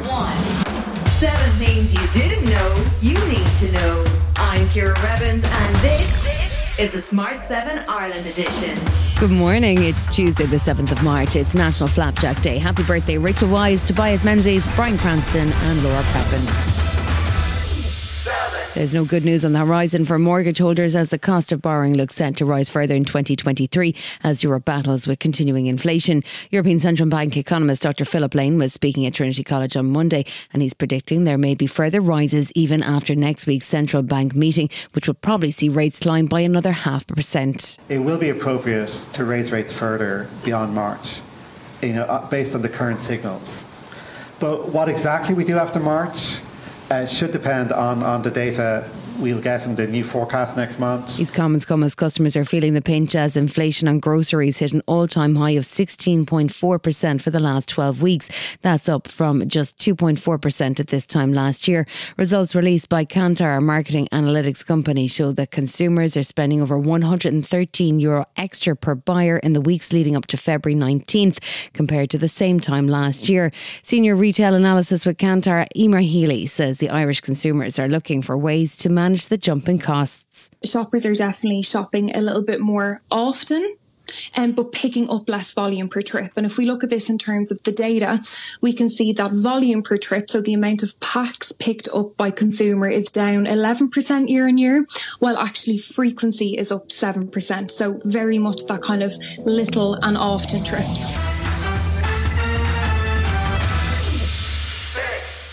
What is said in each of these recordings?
one. Seven things you didn't know you need to know. I'm Ciara Revins, and this is the Smart 7 Ireland edition. Good morning. It's Tuesday, the 7th of March. It's National Flapjack Day. Happy birthday, Rachel Weisz, Tobias Menzies, Bryan Cranston, and Laura Prepon. There's no good news on the horizon for mortgage holders as the cost of borrowing looks set to rise further in 2023 as Europe battles with continuing inflation. European Central Bank economist Dr. Philip Lane was speaking at Trinity College on Monday and he's predicting there may be further rises even after next week's central bank meeting, which will probably see rates climb by another half a percent. It will be appropriate to raise rates further beyond March, you know, uh, based on the current signals. But what exactly we do after March uh, should depend on, on the data we'll get in the new forecast next month. These comments come as customers are feeling the pinch as inflation on groceries hit an all time high of 16.4% for the last 12 weeks. That's up from just 2.4% at this time last year. Results released by Kantar, a marketing analytics company, show that consumers are spending over 113 euro extra per buyer in the weeks leading up to February 19th compared to the same time last year. Senior retail analysis with Kantar, Emer Healy, says the Irish consumers are looking for ways to manage manage the jumping costs. Shoppers are definitely shopping a little bit more often. Um, but picking up less volume per trip. And if we look at this in terms of the data, we can see that volume per trip, so the amount of packs picked up by consumer is down 11% year on year, while actually frequency is up 7%. So very much that kind of little and often trips.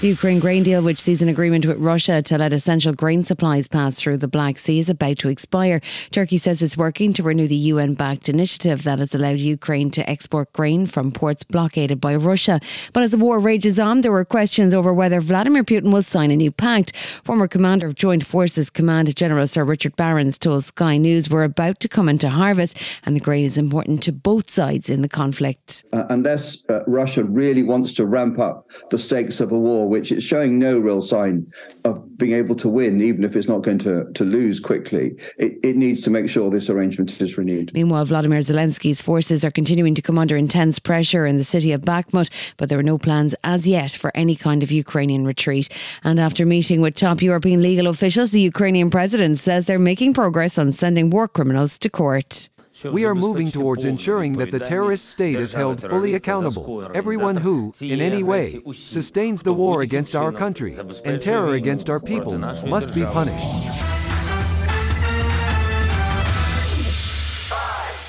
The Ukraine grain deal, which sees an agreement with Russia to let essential grain supplies pass through the Black Sea, is about to expire. Turkey says it's working to renew the UN backed initiative that has allowed Ukraine to export grain from ports blockaded by Russia. But as the war rages on, there were questions over whether Vladimir Putin will sign a new pact. Former commander of Joint Forces Command General Sir Richard Barrons told Sky News we're about to come into harvest and the grain is important to both sides in the conflict. Uh, unless uh, Russia really wants to ramp up the stakes of a war, which it's showing no real sign of being able to win, even if it's not going to, to lose quickly. It, it needs to make sure this arrangement is renewed. Meanwhile, Vladimir Zelensky's forces are continuing to come under intense pressure in the city of Bakhmut, but there are no plans as yet for any kind of Ukrainian retreat. And after meeting with top European legal officials, the Ukrainian president says they're making progress on sending war criminals to court. We are moving towards ensuring that the terrorist state is held fully accountable. Everyone who, in any way, sustains the war against our country and terror against our people must be punished.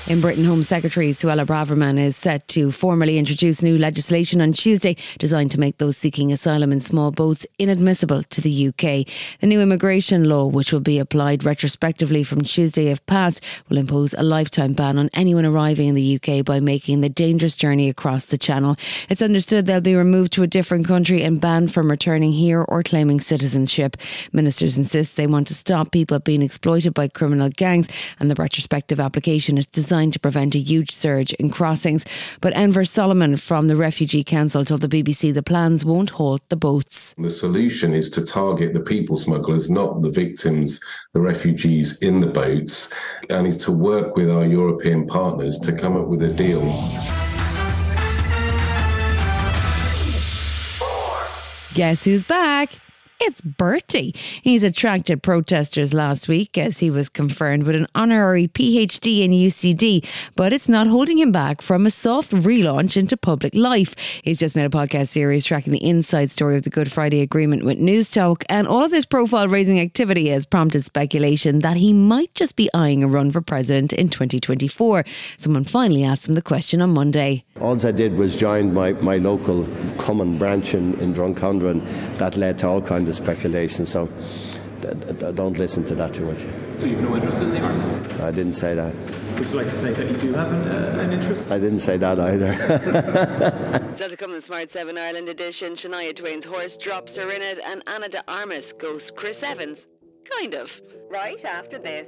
In Britain, Home Secretary Suella Braverman is set to formally introduce new legislation on Tuesday designed to make those seeking asylum in small boats inadmissible to the UK. The new immigration law, which will be applied retrospectively from Tuesday if passed, will impose a lifetime ban on anyone arriving in the UK by making the dangerous journey across the Channel. It's understood they'll be removed to a different country and banned from returning here or claiming citizenship. Ministers insist they want to stop people being exploited by criminal gangs, and the retrospective application is designed designed to prevent a huge surge in crossings. But Enver Solomon from the Refugee Council told the BBC the plans won't halt the boats. The solution is to target the people smugglers, not the victims, the refugees in the boats, and is to work with our European partners to come up with a deal. Guess who's back? It's Bertie. He's attracted protesters last week as he was confirmed with an honorary PhD in UCD, but it's not holding him back from a soft relaunch into public life. He's just made a podcast series tracking the inside story of the Good Friday Agreement with Newstalk, and all of this profile raising activity has prompted speculation that he might just be eyeing a run for president in 2024. Someone finally asked him the question on Monday. All I did was join my, my local cumann branch in, in that led to all kinds the speculation. So don't listen to that too much. So you've no interest in the Áras? I didn't say that. Would you like to say that you do have an, uh, an interest? I didn't say that either. Still to come in the Smart 7 Ireland edition, Shania Twain's horse drops her in it, and Ana de Armas ghosts Chris Evans. Kind of. Right after this.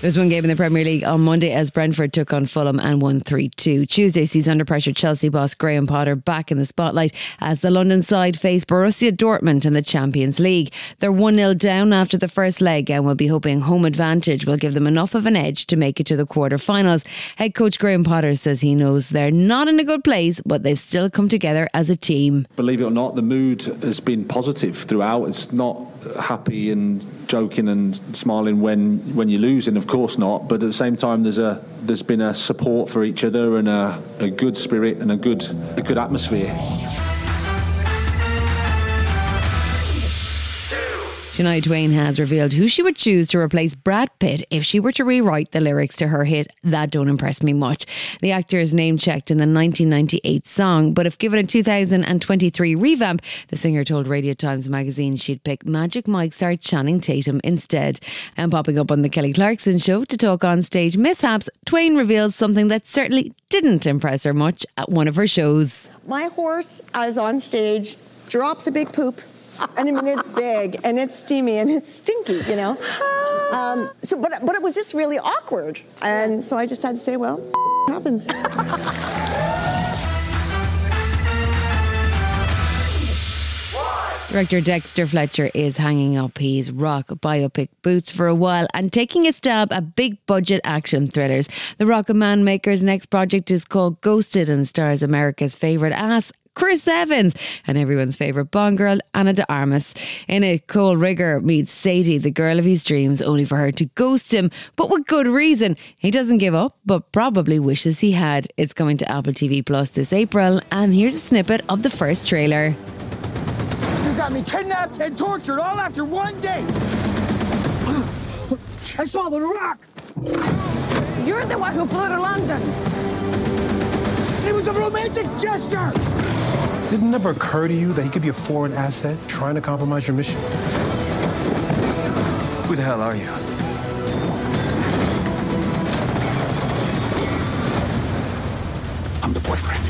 There's one game in the Premier League on Monday as Brentford took on Fulham and won 3 2. Tuesday sees under pressure Chelsea boss Graham Potter back in the spotlight as the London side face Borussia Dortmund in the Champions League. They're 1 0 down after the first leg and will be hoping home advantage will give them enough of an edge to make it to the quarter-finals. Head coach Graham Potter says he knows they're not in a good place, but they've still come together as a team. Believe it or not, the mood has been positive throughout. It's not happy and joking and smiling when when you're losing, of course not. But at the same time, there's a there's been a support for each other and a, a good spirit and a good a good atmosphere. Shania Twain has revealed who she would choose to replace Brad Pitt if she were to rewrite the lyrics to her hit That Don't Impress Me Much. The actor is name checked in the 1998 song, but if given a 2023 revamp, the singer told Radio Times magazine she'd pick Magic Mike star Channing Tatum instead. And popping up on the Kelly Clarkson show to talk on stage mishaps, Twain reveals something that certainly didn't impress her much at one of her shows. My horse, as on stage, drops a big poop. And I mean, it's big and it's steamy and it's stinky, you know. Um, so, but but it was just really awkward, and so I just had to say, well, happens. Director Dexter Fletcher is hanging up his rock biopic boots for a while and taking a stab at big budget action thrillers. The Rocket Man maker's next project is called Ghosted and stars America's favourite ass, Chris Evans, and everyone's favourite Bond girl, Ana de Armas. In it, Cole Rigger meets Sadie, the girl of his dreams, only for her to ghost him, but with good reason. He doesn't give up, but probably wishes he had. It's coming to Apple TV Plus this April, and here's a snippet of the first trailer. You got me kidnapped and tortured all after one day. I swallowed a rock. You're the one who flew to London. It was a romantic gesture. Did it never occur to you that he could be a foreign asset trying to compromise your mission? Who the hell are you? I'm the boyfriend.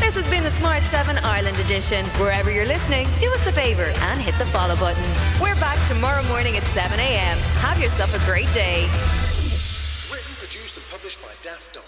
This has been the Smart 7 Ireland edition. Wherever you're listening, do us a favour and hit the follow button. We're back tomorrow morning at 7 a.m. Have yourself a great day. Written, produced, and published by Daft Doris.